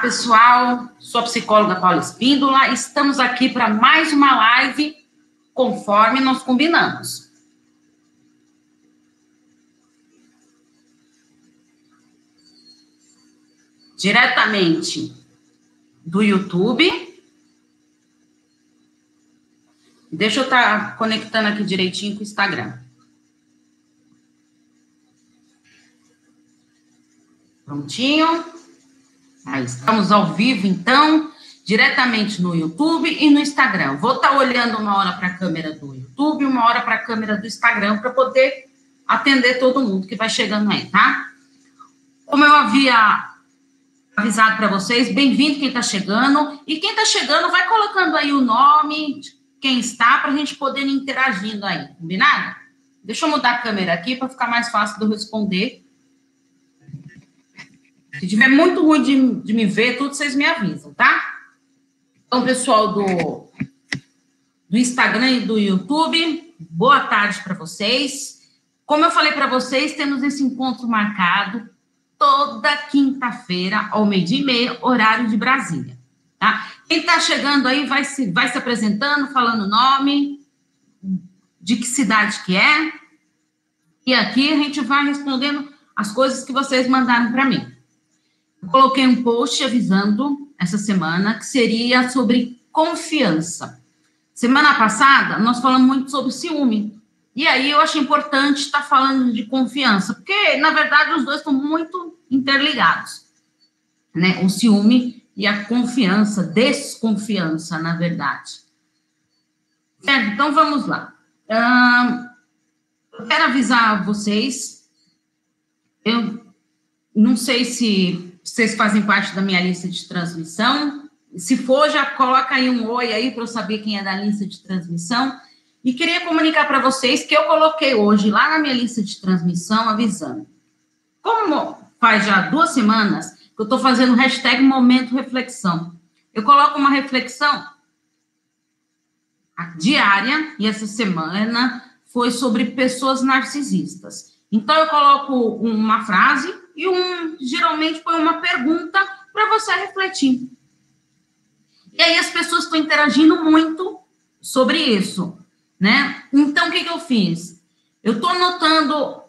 Pessoal. Sou a psicóloga Paula Espíndola. Estamos aqui para mais uma live conforme nós combinamos. Diretamente do YouTube. Deixa eu estar tá conectando aqui direitinho com o Instagram. Prontinho. Aí, estamos ao vivo, então, diretamente no YouTube e no Instagram. Vou estar tá olhando uma hora para a câmera do YouTube, uma hora para a câmera do Instagram, para poder atender todo mundo que vai chegando aí, tá? Como eu havia avisado para vocês, bem-vindo quem está chegando. E quem está chegando, vai colocando aí o nome, quem está, para a gente poder interagindo aí, combinado? Deixa eu mudar a câmera aqui para ficar mais fácil de eu responder se tiver muito ruim de, de me ver, tudo vocês me avisam, tá? Então, pessoal do, do Instagram e do YouTube, boa tarde para vocês. Como eu falei para vocês, temos esse encontro marcado toda quinta-feira, ao meio-dia e meia, horário de Brasília. Tá? Quem está chegando aí vai se, vai se apresentando, falando o nome, de que cidade que é, e aqui a gente vai respondendo as coisas que vocês mandaram para mim. Coloquei um post avisando essa semana que seria sobre confiança. Semana passada, nós falamos muito sobre ciúme. E aí eu achei importante estar falando de confiança, porque, na verdade, os dois estão muito interligados. Né? O ciúme e a confiança, desconfiança, na verdade. Certo? Então, vamos lá. eu quero avisar vocês, eu não sei se vocês fazem parte da minha lista de transmissão. Se for, já coloca aí um oi aí para eu saber quem é da lista de transmissão. E queria comunicar para vocês que eu coloquei hoje lá na minha lista de transmissão avisando. Como faz já duas semanas que eu estou fazendo hashtag Momento Reflexão. Eu coloco uma reflexão diária, e essa semana foi sobre pessoas narcisistas. Então, eu coloco uma frase e um geralmente põe uma pergunta para você refletir. E aí as pessoas estão interagindo muito sobre isso, né? Então, o que, que eu fiz? Eu estou anotando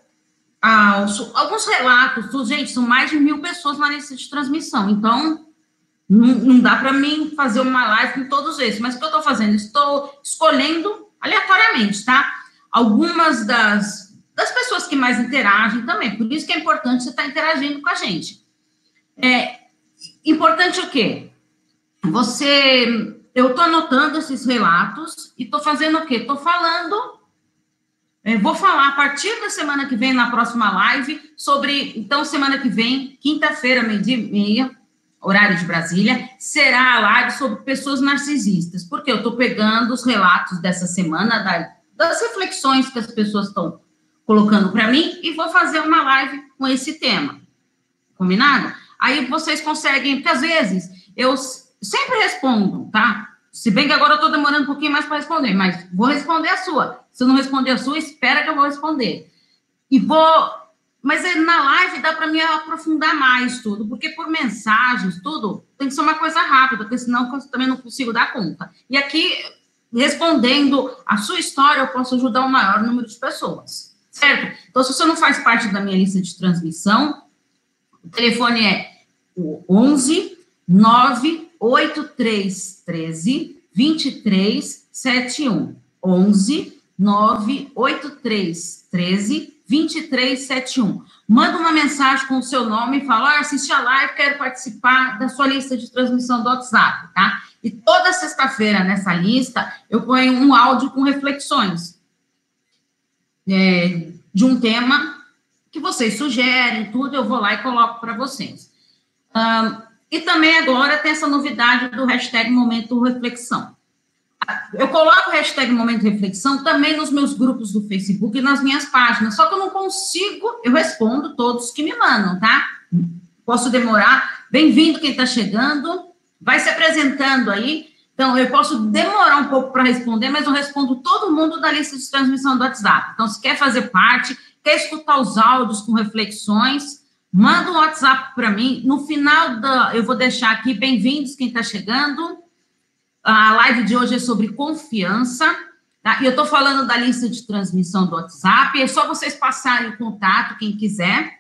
ah, alguns relatos, gente, são mais de mil pessoas na lista de transmissão, então não, não dá para mim fazer uma live com todos esses, mas o que eu estou fazendo? Estou escolhendo aleatoriamente, tá? Algumas das, das pessoas que mais interagem também. Por isso que é importante você estar interagindo com a gente. É importante o quê? Você. Eu estou anotando esses relatos e estou fazendo o quê? Estou falando. É, vou falar a partir da semana que vem, na próxima live, sobre. Então, semana que vem, quinta-feira, meio-dia e meia, horário de Brasília, será a live sobre pessoas narcisistas. Porque eu estou pegando os relatos dessa semana, da, das reflexões que as pessoas estão colocando para mim e vou fazer uma live com esse tema. Combinado? Aí vocês conseguem, porque às vezes eu sempre respondo, tá? Se bem que agora eu estou demorando um pouquinho mais para responder, mas vou responder a sua. Se eu não responder a sua, espera que eu vou responder. E vou. Mas é, na live dá para me aprofundar mais tudo, porque por mensagens, tudo, tem que ser uma coisa rápida, porque senão eu também não consigo dar conta. E aqui, respondendo a sua história, eu posso ajudar o maior número de pessoas certo? Então, se você não faz parte da minha lista de transmissão, o telefone é o 11 98313 2371. 11 98313 2371. Manda uma mensagem com o seu nome e fala: ah, assisti a live, quero participar da sua lista de transmissão do WhatsApp, tá? E toda sexta-feira nessa lista eu ponho um áudio com reflexões é, de um tema que vocês sugerem, tudo, eu vou lá e coloco para vocês. Um, e também agora tem essa novidade do hashtag Momento Reflexão. Eu coloco o hashtag Momento Reflexão também nos meus grupos do Facebook e nas minhas páginas, só que eu não consigo, eu respondo todos que me mandam, tá? Posso demorar. Bem-vindo quem está chegando, vai se apresentando aí, então, eu posso demorar um pouco para responder, mas eu respondo todo mundo da lista de transmissão do WhatsApp. Então, se quer fazer parte, quer escutar os áudios com reflexões, manda um WhatsApp para mim. No final da. Eu vou deixar aqui, bem-vindos quem está chegando. A live de hoje é sobre confiança. Tá? E eu estou falando da lista de transmissão do WhatsApp. É só vocês passarem o contato, quem quiser.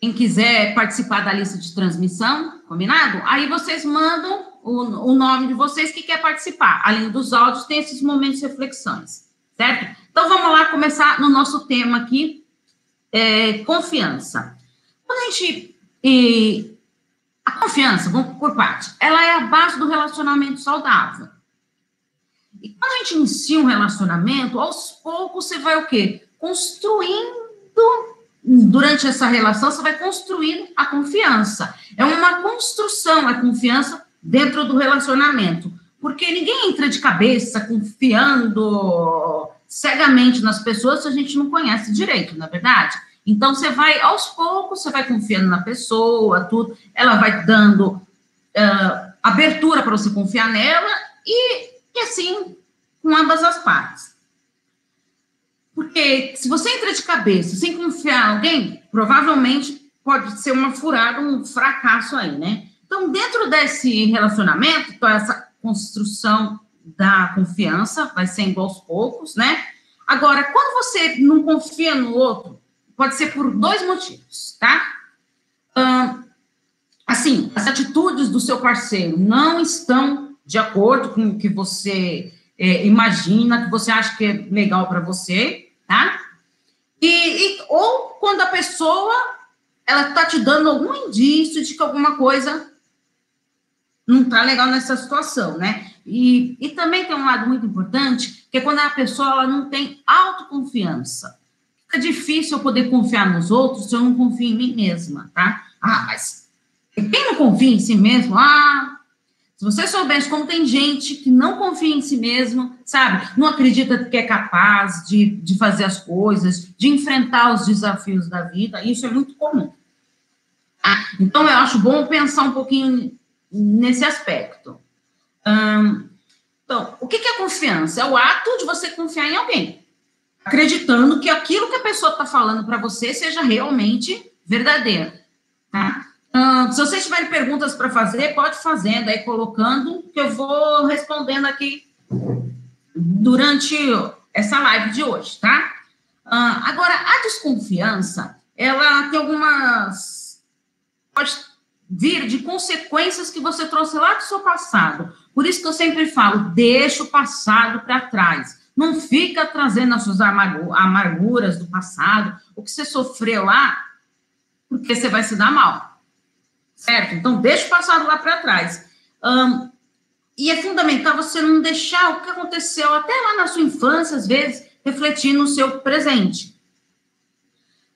Quem quiser participar da lista de transmissão, combinado? Aí vocês mandam o, o nome de vocês que quer participar. Além dos áudios, tem esses momentos de reflexões, certo? Então vamos lá começar no nosso tema aqui, é, confiança. Quando a gente. E, a confiança, vamos por parte, ela é a base do relacionamento saudável. E quando a gente inicia um relacionamento, aos poucos você vai o quê? Construindo durante essa relação, você vai construindo a confiança. É uma construção, a confiança dentro do relacionamento. Porque ninguém entra de cabeça confiando cegamente nas pessoas se a gente não conhece direito, na é verdade? Então, você vai, aos poucos, você vai confiando na pessoa, tudo, ela vai dando uh, abertura para você confiar nela, e, e assim, com ambas as partes. Porque se você entra de cabeça sem confiar em alguém, provavelmente pode ser uma furada, um fracasso aí, né? Então, dentro desse relacionamento, então essa construção da confiança vai sendo aos poucos, né? Agora, quando você não confia no outro, pode ser por dois motivos, tá? assim, as atitudes do seu parceiro não estão de acordo com o que você é, imagina, que você acha que é legal para você, tá? E, e, ou quando a pessoa ela tá te dando algum indício de que alguma coisa não tá legal nessa situação, né? E, e também tem um lado muito importante, que é quando a pessoa ela não tem autoconfiança. Fica difícil eu poder confiar nos outros se eu não confio em mim mesma, tá? Ah, mas quem não confia em si mesmo, ah, se você soubesse como tem gente que não confia em si mesmo, sabe? Não acredita que é capaz de, de fazer as coisas, de enfrentar os desafios da vida, isso é muito comum. Ah, então, eu acho bom pensar um pouquinho nesse aspecto. Então, o que é confiança? É o ato de você confiar em alguém, acreditando que aquilo que a pessoa está falando para você seja realmente verdadeiro. Tá? Uh, se vocês tiverem perguntas para fazer, pode fazendo aí, colocando, que eu vou respondendo aqui durante essa live de hoje, tá? Uh, agora, a desconfiança, ela tem algumas. pode vir de consequências que você trouxe lá do seu passado. Por isso que eu sempre falo, deixa o passado para trás. Não fica trazendo as suas amarguras do passado, o que você sofreu lá, porque você vai se dar mal certo? Então, deixa o passado lá para trás. Um, e é fundamental você não deixar o que aconteceu até lá na sua infância, às vezes, refletir no seu presente.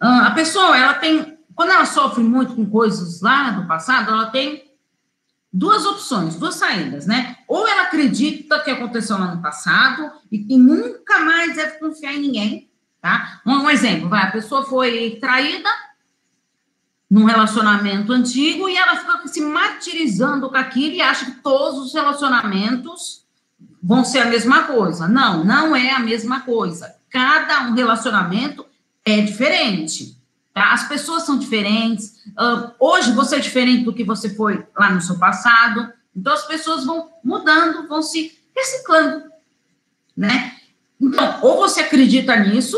Um, a pessoa, ela tem, quando ela sofre muito com coisas lá do passado, ela tem duas opções, duas saídas, né? Ou ela acredita que aconteceu lá no passado e que nunca mais deve confiar em ninguém, tá? Um, um exemplo, vai, a pessoa foi traída, num relacionamento antigo e ela fica se martirizando com aquilo e acha que todos os relacionamentos vão ser a mesma coisa. Não, não é a mesma coisa. Cada um relacionamento é diferente. Tá? As pessoas são diferentes. Uh, hoje você é diferente do que você foi lá no seu passado. Então as pessoas vão mudando, vão se reciclando, né? Então, ou você acredita nisso,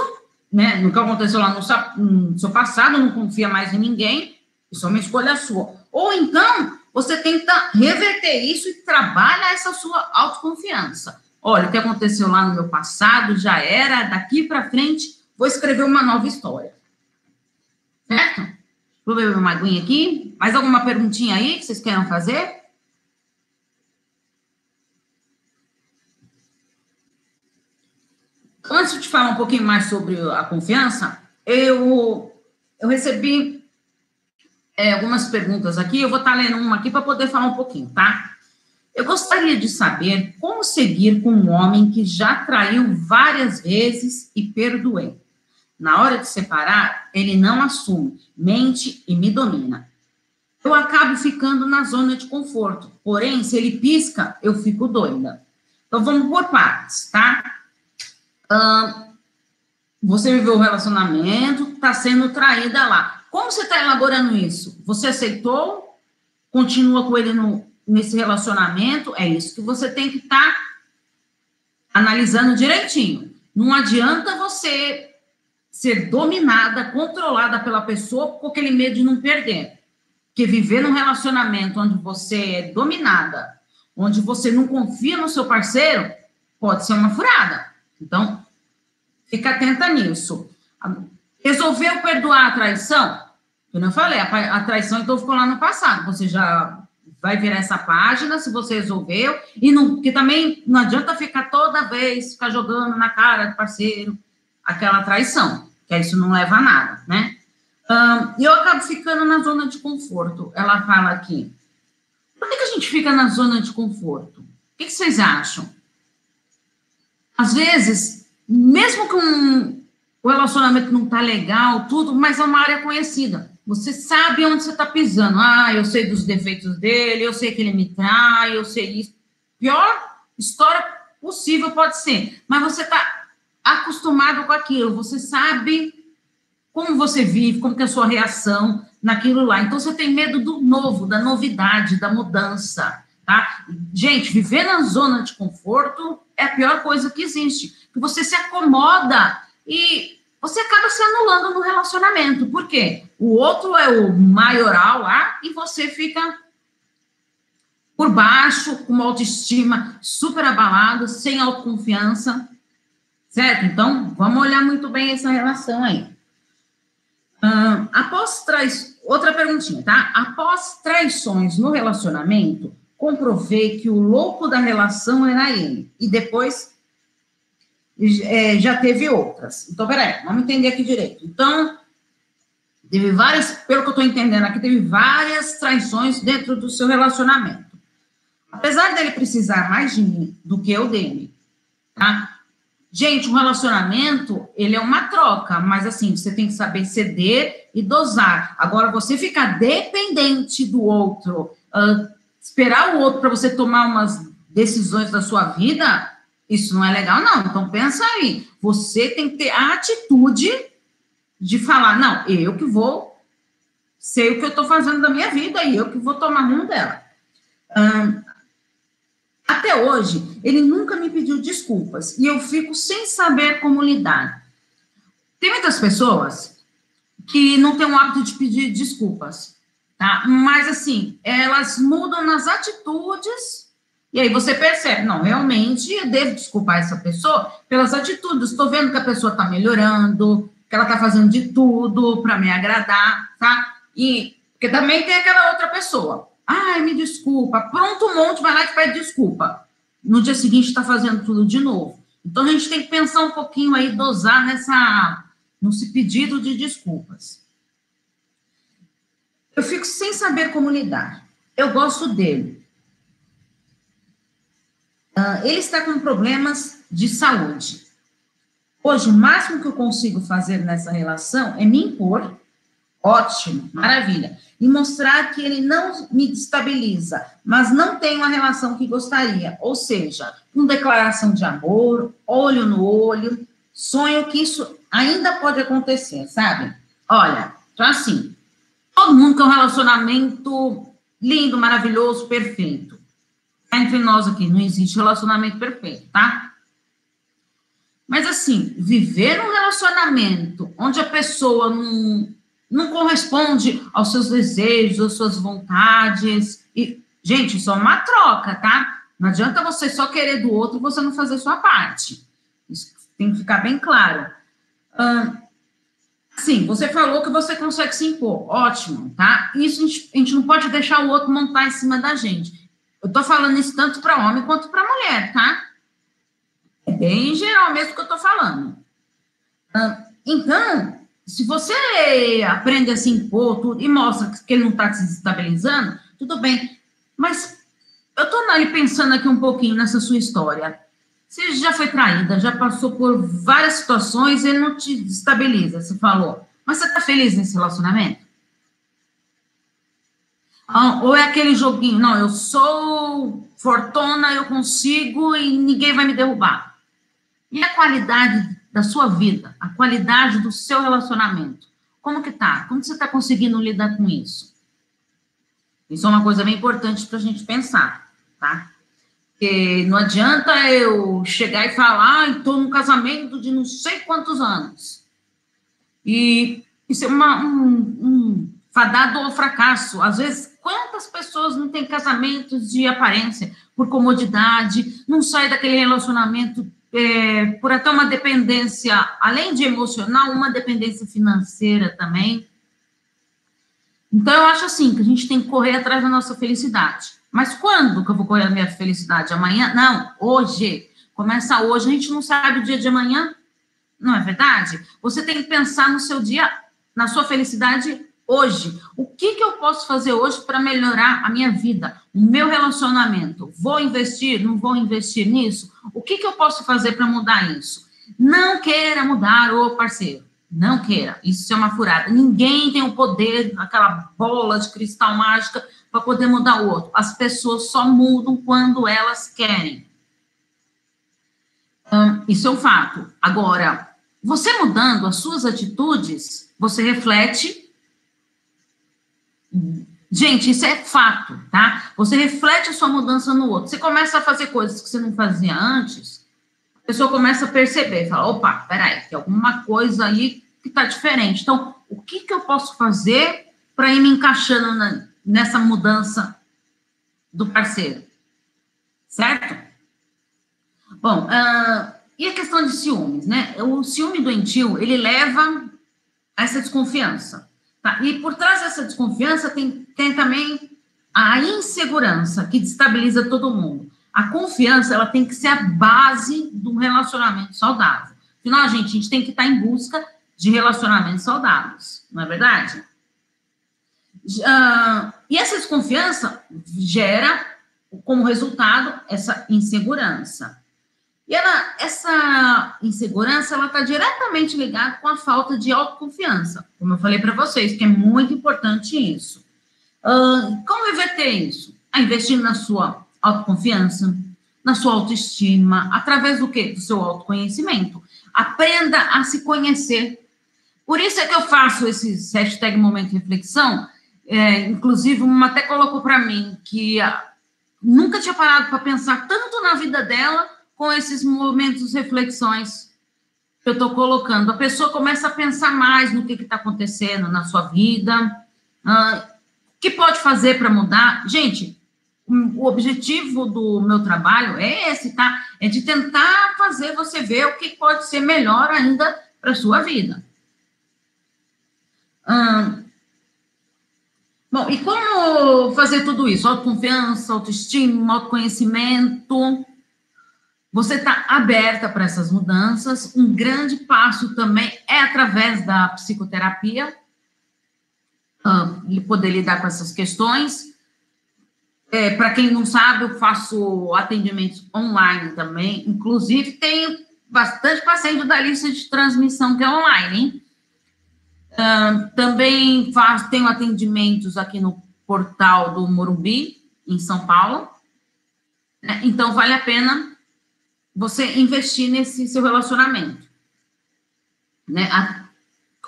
né, no que aconteceu lá no, no seu passado, não confia mais em ninguém, isso é uma escolha sua. Ou então, você tenta reverter isso e trabalha essa sua autoconfiança. Olha, o que aconteceu lá no meu passado já era, daqui para frente, vou escrever uma nova história. Certo? Vou beber uma aguinha aqui. Mais alguma perguntinha aí que vocês queiram fazer? Antes de falar um pouquinho mais sobre a confiança, eu, eu recebi é, algumas perguntas aqui, eu vou estar lendo uma aqui para poder falar um pouquinho, tá? Eu gostaria de saber como seguir com um homem que já traiu várias vezes e perdoei. Na hora de separar, ele não assume, mente e me domina. Eu acabo ficando na zona de conforto, porém, se ele pisca, eu fico doida. Então, vamos por partes, tá? Você viveu o relacionamento, está sendo traída lá. Como você está elaborando isso? Você aceitou? Continua com ele no, nesse relacionamento? É isso que você tem que estar tá analisando direitinho. Não adianta você ser dominada, controlada pela pessoa com aquele medo de não perder. Porque viver num relacionamento onde você é dominada, onde você não confia no seu parceiro, pode ser uma furada. Então, fica atenta nisso. Resolveu perdoar a traição? Eu não falei, a, traição então ficou lá no passado. Você já vai virar essa página se você resolveu. E não, que também não adianta ficar toda vez ficar jogando na cara do parceiro aquela traição, que isso não leva a nada, né? Um, eu acabo ficando na zona de conforto. Ela fala aqui. Por que, que a gente fica na zona de conforto? O que, que vocês acham? Às vezes, mesmo com o relacionamento não tá legal, tudo, mas é uma área conhecida. Você sabe onde você está pisando. Ah, eu sei dos defeitos dele, eu sei que ele me trai, eu sei isso. Pior história possível pode ser. Mas você está acostumado com aquilo, você sabe como você vive, como que é a sua reação naquilo lá. Então você tem medo do novo, da novidade, da mudança, tá? Gente, viver na zona de conforto é a pior coisa que existe, que você se acomoda e você acaba se anulando no relacionamento. Por quê? O outro é o maioral lá e você fica por baixo, com uma autoestima super abalada, sem autoconfiança, certo? Então, vamos olhar muito bem essa relação aí. Após traz outra perguntinha, tá? Após traições no relacionamento, comprovei que o louco da relação era ele e depois é, já teve outras. Então, peraí, vamos entender aqui direito. Então, teve várias, pelo que eu estou entendendo aqui, teve várias traições dentro do seu relacionamento. Apesar dele precisar mais de mim do que eu dele, tá? Gente, um relacionamento, ele é uma troca, mas assim, você tem que saber ceder e dosar. Agora, você ficar dependente do outro, uh, esperar o outro para você tomar umas decisões da sua vida, isso não é legal, não. Então, pensa aí. Você tem que ter a atitude de falar, não, eu que vou, sei o que eu estou fazendo da minha vida e eu que vou tomar rumo dela. até hoje, ele nunca me pediu desculpas e eu fico sem saber como lidar. Tem muitas pessoas que não têm o hábito de pedir desculpas, tá? Mas, assim, elas mudam nas atitudes e aí você percebe, não, realmente eu devo desculpar essa pessoa pelas atitudes. Estou vendo que a pessoa está melhorando, que ela está fazendo de tudo para me agradar, tá? E porque também tem aquela outra pessoa. Ai, me desculpa. Pronto, um monte, vai lá e pede desculpa. No dia seguinte está fazendo tudo de novo. Então a gente tem que pensar um pouquinho aí, dosar nessa, nesse pedido de desculpas. Eu fico sem saber como lidar. Eu gosto dele. Uh, ele está com problemas de saúde. Hoje, o máximo que eu consigo fazer nessa relação é me impor, ótimo, maravilha, e mostrar que ele não me destabiliza, mas não tem uma relação que gostaria. Ou seja, com declaração de amor, olho no olho, sonho que isso ainda pode acontecer, sabe? Olha, então assim, todo mundo quer um relacionamento lindo, maravilhoso, perfeito entre nós aqui, não existe relacionamento perfeito, tá? Mas assim, viver um relacionamento onde a pessoa não, não corresponde aos seus desejos, às suas vontades, e, gente, isso é uma troca, tá? Não adianta você só querer do outro e você não fazer sua parte. Isso tem que ficar bem claro. Sim, você falou que você consegue se impor. Ótimo, tá? Isso a gente, a gente não pode deixar o outro montar em cima da gente. Eu estou falando isso tanto para homem quanto para mulher, tá? É bem geral mesmo que eu estou falando. Então, se você aprende a se impor tudo e mostra que ele não está se estabilizando, tudo bem. Mas eu estou ali pensando aqui um pouquinho nessa sua história. Você já foi traída, já passou por várias situações, ele não te estabiliza, você falou. Mas você está feliz nesse relacionamento? Ah, ou é aquele joguinho, não, eu sou fortuna, eu consigo e ninguém vai me derrubar. E a qualidade da sua vida, a qualidade do seu relacionamento. Como que tá? Como você está conseguindo lidar com isso? Isso é uma coisa bem importante para a gente pensar, tá? Porque não adianta eu chegar e falar, ah, estou num casamento de não sei quantos anos. E isso é uma, um, um fadado ao fracasso. Às vezes, quantas pessoas não têm casamentos de aparência, por comodidade, não sai daquele relacionamento é, por até uma dependência, além de emocional, uma dependência financeira também. Então, eu acho assim, que a gente tem que correr atrás da nossa felicidade. Mas quando que eu vou correr a minha felicidade? Amanhã? Não, hoje. Começa hoje, a gente não sabe o dia de amanhã. Não é verdade? Você tem que pensar no seu dia, na sua felicidade hoje. O que, que eu posso fazer hoje para melhorar a minha vida, o meu relacionamento? Vou investir? Não vou investir nisso? O que, que eu posso fazer para mudar isso? Não queira mudar o parceiro. Não queira. Isso é uma furada. Ninguém tem o poder, aquela bola de cristal mágica para poder mudar o outro. As pessoas só mudam quando elas querem. Hum, isso é um fato. Agora, você mudando as suas atitudes, você reflete. Gente, isso é fato, tá? Você reflete a sua mudança no outro. Você começa a fazer coisas que você não fazia antes, a pessoa começa a perceber, fala, opa, peraí, tem alguma coisa aí que está diferente. Então, o que, que eu posso fazer para ir me encaixando na, nessa mudança do parceiro? Certo? Bom, uh, e a questão de ciúmes, né? O ciúme doentio, ele leva a essa desconfiança. Tá? E por trás dessa desconfiança tem, tem também a insegurança que destabiliza todo mundo. A confiança, ela tem que ser a base do relacionamento saudável. Afinal, gente, a gente tem que estar em busca de relacionamentos saudáveis, não é verdade? Uh, e essa desconfiança gera, como resultado, essa insegurança. E ela, essa insegurança, ela está diretamente ligada com a falta de autoconfiança, como eu falei para vocês, que é muito importante isso. Uh, como reverter isso? A investir na sua autoconfiança, na sua autoestima, através do quê? Do seu autoconhecimento. Aprenda a se conhecer. Por isso é que eu faço esse hashtag Momento Reflexão. É, inclusive, uma até colocou para mim que uh, nunca tinha parado para pensar tanto na vida dela com esses momentos reflexões que eu estou colocando. A pessoa começa a pensar mais no que está acontecendo na sua vida, o que pode fazer para mudar. Gente, o objetivo do meu trabalho é esse, tá? É de tentar fazer você ver o que pode ser melhor ainda para a sua vida. Hum, bom, e como fazer tudo isso? Autoconfiança, autoestima, autoconhecimento você está aberta para essas mudanças. Um grande passo também é através da psicoterapia, uh, poder lidar com essas questões. É, para quem não sabe, eu faço atendimentos online também. Inclusive, tenho bastante paciente da lista de transmissão que é online, hein? Uh, também faço, tenho atendimentos aqui no portal do Morumbi, em São Paulo. Né? Então, vale a pena você investir nesse seu relacionamento. Né?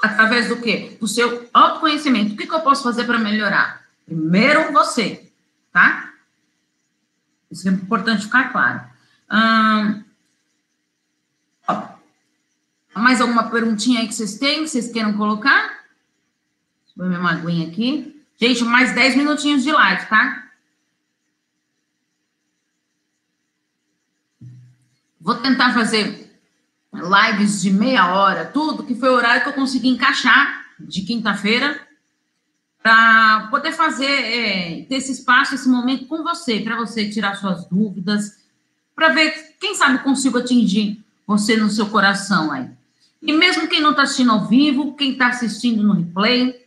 através do quê? Do seu autoconhecimento. O que, que eu posso fazer para melhorar? Primeiro, você, tá? Isso é importante ficar claro. Hum, mais alguma perguntinha aí que vocês têm, que vocês queiram colocar? Deixa eu ver minha aguinha aqui. Gente, mais 10 minutinhos de live, tá? Vou tentar fazer lives de meia hora, tudo, que foi o horário que eu consegui encaixar de quinta-feira, para poder fazer, é, ter esse espaço, esse momento com você, para você tirar suas dúvidas, para ver, quem sabe consigo atingir você no seu coração aí. E mesmo quem não está assistindo ao vivo, quem está assistindo no replay,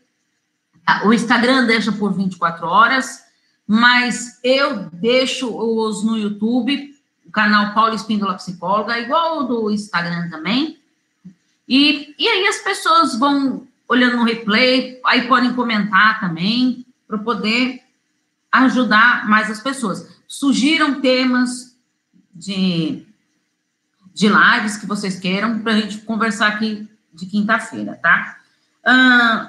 tá, o Instagram deixa por 24 horas, mas eu deixo os no YouTube o canal Paula Espíndola Psicóloga, igual o do Instagram também. E, e aí as pessoas vão olhando no replay, aí podem comentar também, para poder ajudar mais as pessoas. Sugiram temas de de lives que vocês queiram para a gente conversar aqui de quinta-feira, tá?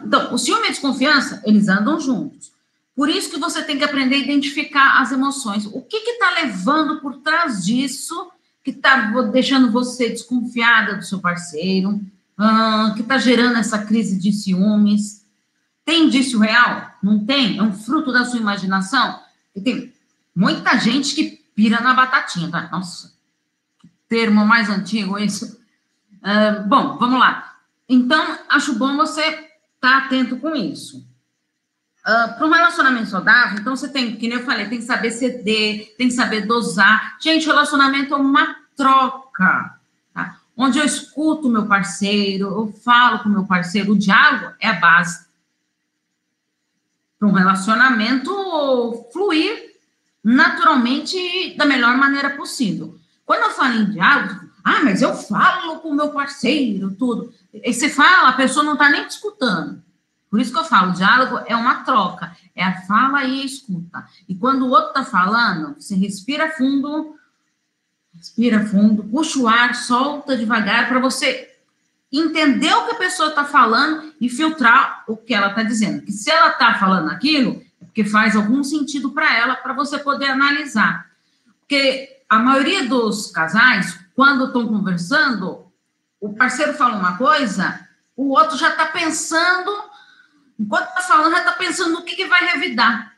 Então, o ciúme e a desconfiança, eles andam juntos. Por isso que você tem que aprender a identificar as emoções. O que está levando por trás disso, que está deixando você desconfiada do seu parceiro, uh, que está gerando essa crise de ciúmes. Tem indício real? Não tem? É um fruto da sua imaginação? E tem muita gente que pira na batatinha, tá? Nossa, que termo mais antigo esse. Uh, bom, vamos lá. Então, acho bom você estar tá atento com isso. Uh, para um relacionamento saudável, então você tem, que nem eu falei, tem que saber ceder, tem que saber dosar. Gente, relacionamento é uma troca? Onde eu escuto meu parceiro, eu falo com meu parceiro, o diálogo é a base. Para um relacionamento fluir naturalmente da melhor maneira possível. Quando eu falo em diálogo, ah, mas eu falo com meu parceiro, tudo. E você fala, a pessoa não está nem te escutando. Por isso que eu falo, diálogo é uma troca, é a fala e a escuta. E quando o outro está falando, você respira fundo, respira fundo, puxa o ar, solta devagar para você entender o que a pessoa está falando e filtrar o que ela está dizendo. Que se ela está falando aquilo, porque faz algum sentido para ela, para você poder analisar. Porque a maioria dos casais, quando estão conversando, o parceiro fala uma coisa, o outro já está pensando, enquanto está falando, já está pensando no que, que vai revidar.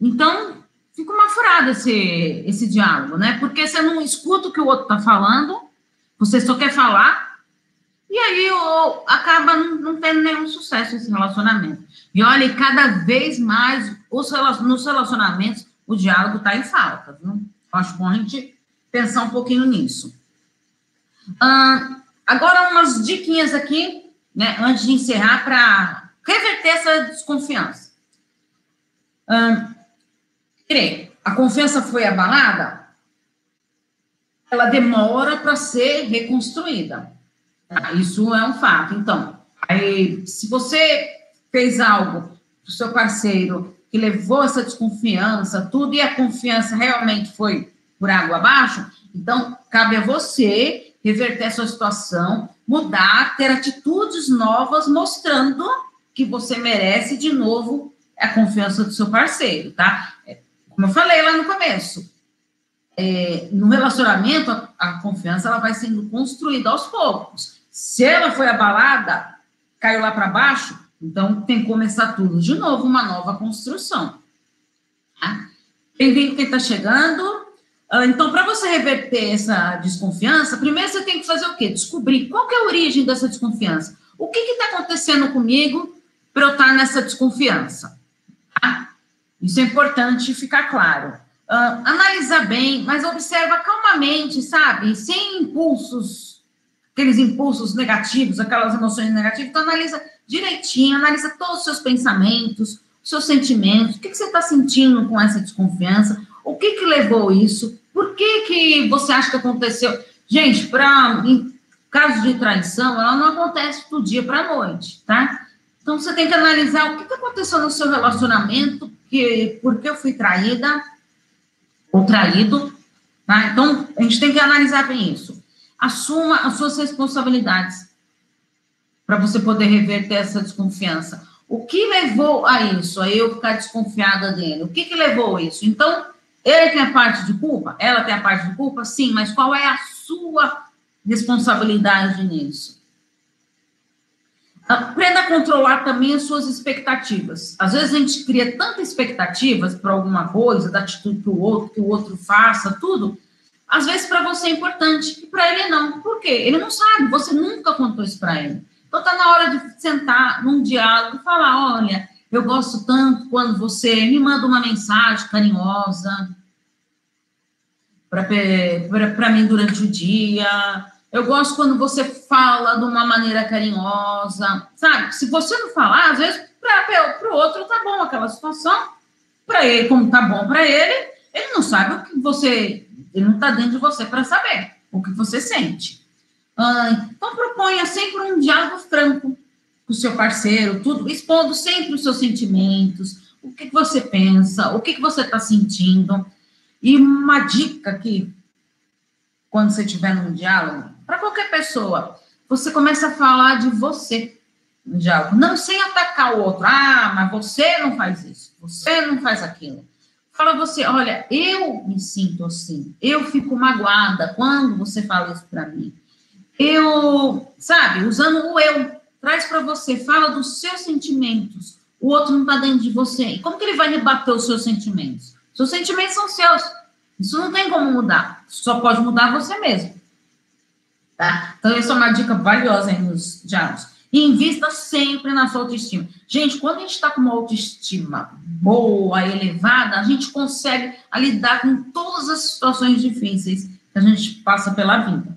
Então, fica uma furada esse, esse diálogo, né? Porque você não escuta o que o outro está falando, você só quer falar, e aí acaba não, não tendo nenhum sucesso esse relacionamento. E olha, cada vez mais os, nos relacionamentos o diálogo está em falta, viu? Acho bom a gente pensar um pouquinho nisso. Ah, agora, umas diquinhas aqui, né, antes de encerrar, para reverter essa desconfiança. Ah, a confiança foi abalada, ela demora para ser reconstruída. Tá? Isso é um fato. Então, aí, se você fez algo para o seu parceiro que levou essa desconfiança, tudo, e a confiança realmente foi por água abaixo, então cabe a você reverter essa situação, mudar, ter atitudes novas, mostrando que você merece de novo a confiança do seu parceiro, tá? Como eu falei lá no começo, é, no relacionamento, a, a, confiança ela vai sendo construída aos poucos. Se ela foi abalada, caiu lá para baixo, então, tem que começar tudo de novo, uma nova construção. Tá? Bem-vindo quem está chegando. Ah, então, para você reverter essa desconfiança, primeiro você tem que fazer o quê? Descobrir qual é a origem dessa desconfiança. O que está acontecendo comigo para eu estar tá nessa desconfiança? Tá? Isso é importante ficar claro. Uh, analisar bem, mas observa calmamente, sabe? Sem impulsos, aqueles impulsos negativos, aquelas emoções negativas. Então, analisa direitinho, analisa todos os seus pensamentos, seus sentimentos, o que, que você está sentindo com essa desconfiança, o que, que levou isso, por que, que você acha que aconteceu. Gente, para caso de traição, ela não acontece do dia para a noite, tá? Então você tem que analisar o que, aconteceu no seu relacionamento, que, por que eu fui traída ou traído, tá? Então a gente tem que analisar bem isso. Assuma as suas responsabilidades para você poder reverter essa desconfiança. O que levou a isso, a eu ficar desconfiada dele? O que, que levou a isso? Então, ele tem a parte de culpa? Ela tem a parte de culpa? Sim, mas qual é a sua responsabilidade nisso? Aprenda a controlar também as suas expectativas. Às vezes a gente cria tantas expectativas para alguma coisa, da atitude para o outro, que o outro faça, tudo. Às vezes para você é importante e para ele não. Por quê? Ele não sabe, você nunca contou isso para ele. Então, está na hora de sentar num diálogo e falar: olha, eu gosto tanto quando você me manda uma mensagem carinhosa para mim durante o dia. Eu gosto quando você fala de uma maneira carinhosa, sabe? Se você não falar, às vezes para o outro tá bom aquela situação, para ele, como tá bom para ele, ele não sabe o que você, ele não está dentro de você para saber o que você sente. Ah, então, proponha sempre um diálogo franco com o seu parceiro, tudo, expondo sempre os seus sentimentos, o que, que você pensa, o que, que você está sentindo. E uma dica que quando você estiver num diálogo, para qualquer pessoa, você começa a falar de você diálogo, não sem atacar o outro. Ah, mas você não faz isso, você não faz aquilo. Fala você, olha, eu me sinto assim, eu fico magoada quando você fala isso para mim. Eu, sabe, usando o eu, traz para você, fala dos seus sentimentos. O outro não está dentro de você. E como que ele vai rebater os seus sentimentos? Seus sentimentos são seus. Isso não tem como mudar. Só pode mudar você mesmo. Tá? Então, essa é uma dica valiosa aí nos diálogos. E invista sempre na sua autoestima. Gente, quando a gente está com uma autoestima boa, elevada, a gente consegue lidar com todas as situações difíceis que a gente passa pela vida.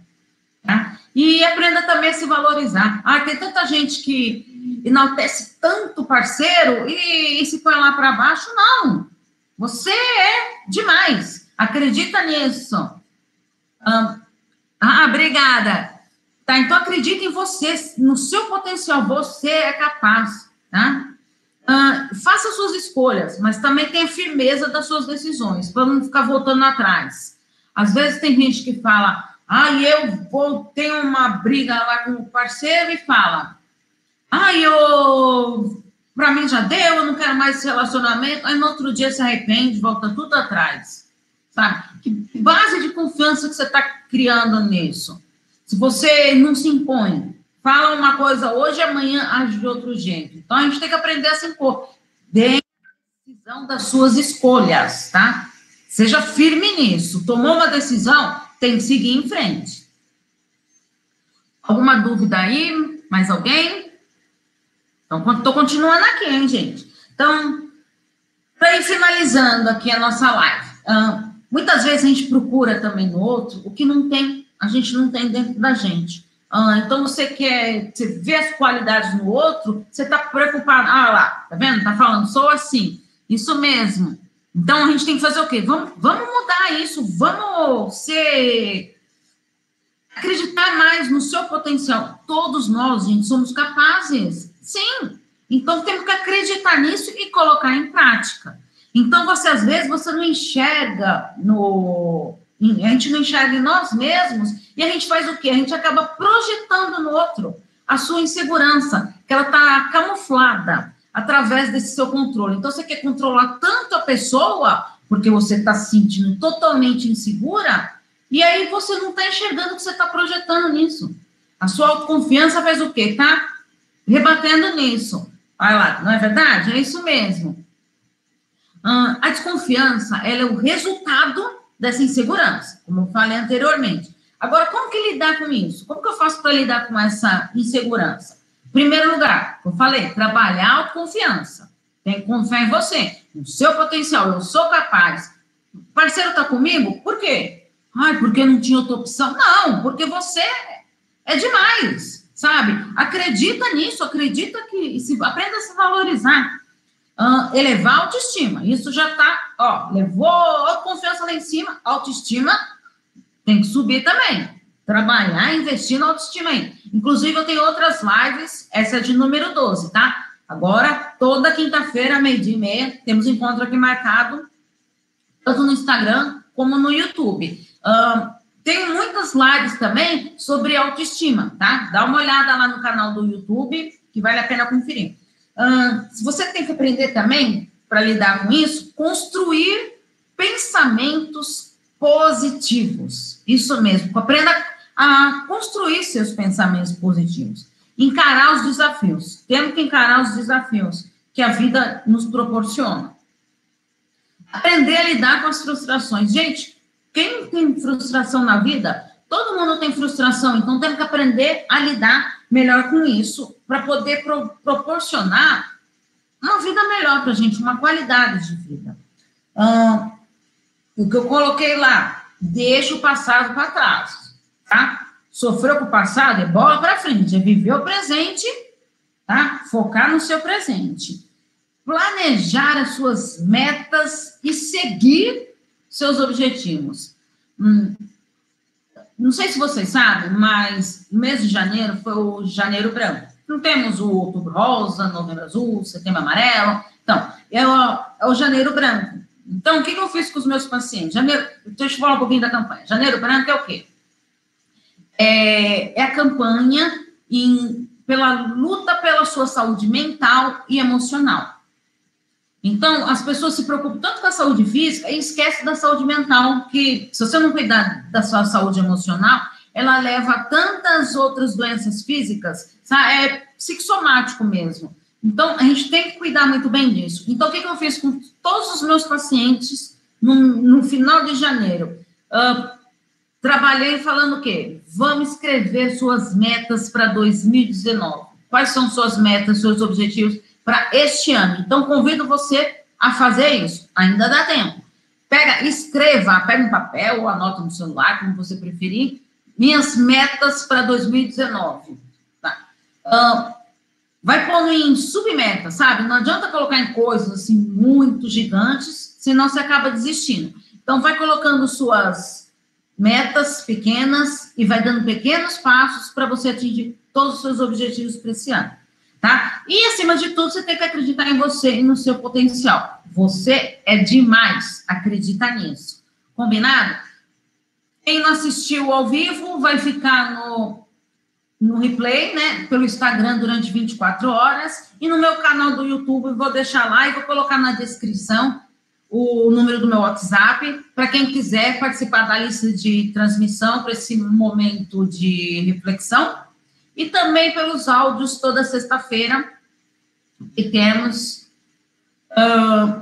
Tá? E aprenda também a se valorizar. Ah, tem tanta gente que enaltece tanto parceiro e, e se põe lá para baixo. Não. Você é demais. Acredita nisso. Ah, obrigada. Tá, então acredita em você, no seu potencial. Você é capaz, tá? Ah, faça suas escolhas, mas também tenha firmeza das suas decisões, para não ficar voltando atrás. Às vezes tem gente que fala, ah, eu vou ter uma briga lá com o parceiro e fala, ah, eu para mim já deu, eu não quero mais esse relacionamento. Aí no outro dia se arrepende, volta tudo atrás. Sabe? Que base de confiança que você está criando nisso? Se você não se impõe, fala uma coisa hoje, amanhã age de outro jeito. Então a gente tem que aprender a se impor. Dê decisão das suas escolhas, tá? Seja firme nisso. Tomou uma decisão, tem que seguir em frente. Alguma dúvida aí? Mais alguém? Então, estou continuando aqui, hein, gente? Então, para ir finalizando aqui a nossa live, muitas vezes a gente procura também no outro o que não tem, a gente não tem dentro da gente. Uh, então, você quer, você vê as qualidades no outro, você está preocupado. Ah lá, tá vendo? Tá falando, sou assim. Isso mesmo. Então, a gente tem que fazer o quê? Vamos, vamos mudar isso, vamos ser. acreditar mais no seu potencial. Todos nós, gente, somos capazes. Sim. Então temos que acreditar nisso e colocar em prática. Então você às vezes você não enxerga no a gente não enxerga em nós mesmos e a gente faz o quê? A gente acaba projetando no outro a sua insegurança, que ela está camuflada através desse seu controle. Então você quer controlar tanto a pessoa porque você está se sentindo totalmente insegura e aí você não está enxergando que você está projetando nisso. A sua autoconfiança faz o quê? Tá rebatendo nisso. Olha lá, não é verdade? É isso mesmo. Ah, a desconfiança, ela é o resultado dessa insegurança, como eu falei anteriormente. Agora, como que lidar com isso? Como que eu faço para lidar com essa insegurança? Primeiro lugar, eu falei, trabalhar a autoconfiança. Tem que confiar em você, no seu potencial. Eu sou capaz. O parceiro está comigo? Por quê? Ai, porque não tinha outra opção? Não, porque você é demais sabe? Acredita nisso, acredita que se, aprenda a se valorizar. Uh, elevar a autoestima. Isso já está, ó, levou a confiança lá em cima, autoestima tem que subir também. Trabalhar, investir na autoestima aí. Inclusive, eu tenho outras lives, essa é de número 12, tá? Agora, toda quinta-feira, meio-dia e meia, temos encontro aqui marcado, tanto no Instagram como no YouTube. Uh, tem muitas lives também sobre autoestima, tá? Dá uma olhada lá no canal do YouTube, que vale a pena conferir. Se você tem que aprender também, para lidar com isso, construir pensamentos positivos. Isso mesmo, aprenda a construir seus pensamentos positivos. Encarar os desafios. Temos que encarar os desafios que a vida nos proporciona. Aprender a lidar com as frustrações. Gente, quem tem frustração na vida, todo mundo tem frustração, então temos que aprender a lidar melhor com isso para poder pro, proporcionar uma vida melhor para a gente, uma qualidade de vida. Ah, o que eu coloquei lá, deixa o passado para trás, tá? Sofreu com o passado, é bola para frente, é viver o presente, tá? Focar no seu presente. Planejar as suas metas e seguir seus objetivos. Hum, não sei se vocês sabem, mas o mês de janeiro foi o janeiro branco. Não temos o outubro rosa, novembro azul, setembro amarelo. Então, é o, é o janeiro branco. Então, o que, eu fiz com os meus pacientes? Janeiro, deixa eu falar um pouquinho da campanha. Janeiro branco é o quê? é, é a campanha em, pela luta pela sua saúde mental e emocional. Então, as pessoas se preocupam tanto com a saúde física e esquecem da saúde mental, que se você não cuidar da sua saúde emocional, ela leva a tantas outras doenças físicas, sabe? é psicossomático mesmo. Então, a gente tem que cuidar muito bem disso. Então, o que, que eu fiz com todos os meus pacientes no, no final de janeiro? Uh, trabalhei falando o quê? Vamos escrever suas metas para 2019. Quais são suas metas, seus objetivos para este ano? Então, convido você a fazer isso. Ainda dá tempo. Pega, escreva, pega um papel ou anota no celular, como você preferir, minhas metas para 2019. Tá? Uh, vai pondo em submetas, sabe? Não adianta colocar em coisas assim muito gigantes, senão você acaba desistindo. Então, vai colocando suas metas pequenas e vai dando pequenos passos para você atingir todos os seus objetivos para esse ano, tá? E, acima de tudo, você tem que acreditar em você e no seu potencial. Você é demais, acredita nisso. Combinado? Quem não assistiu ao vivo vai ficar no, no replay, né, pelo Instagram durante 24 horas. E no meu canal do YouTube vou deixar lá e vou colocar na descrição o número do meu WhatsApp. Para quem quiser participar da lista de transmissão para esse momento de reflexão. E também pelos áudios toda sexta-feira que temos uh,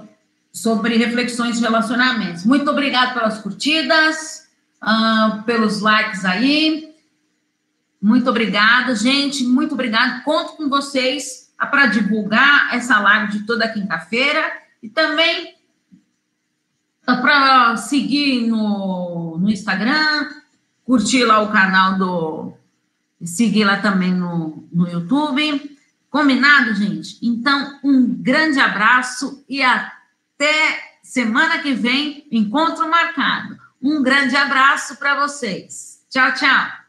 sobre reflexões de relacionamentos. Muito obrigada pelas curtidas uh, pelos likes aí. Muito obrigada, gente. Muito obrigada. Conto com vocês para divulgar essa live de toda quinta-feira e também para seguir no, no Instagram, curtir lá o canal do. seguir lá também no, no YouTube. Combinado, gente? Então, um grande abraço e até semana que vem, encontro marcado. Um grande abraço para vocês. Tchau, tchau.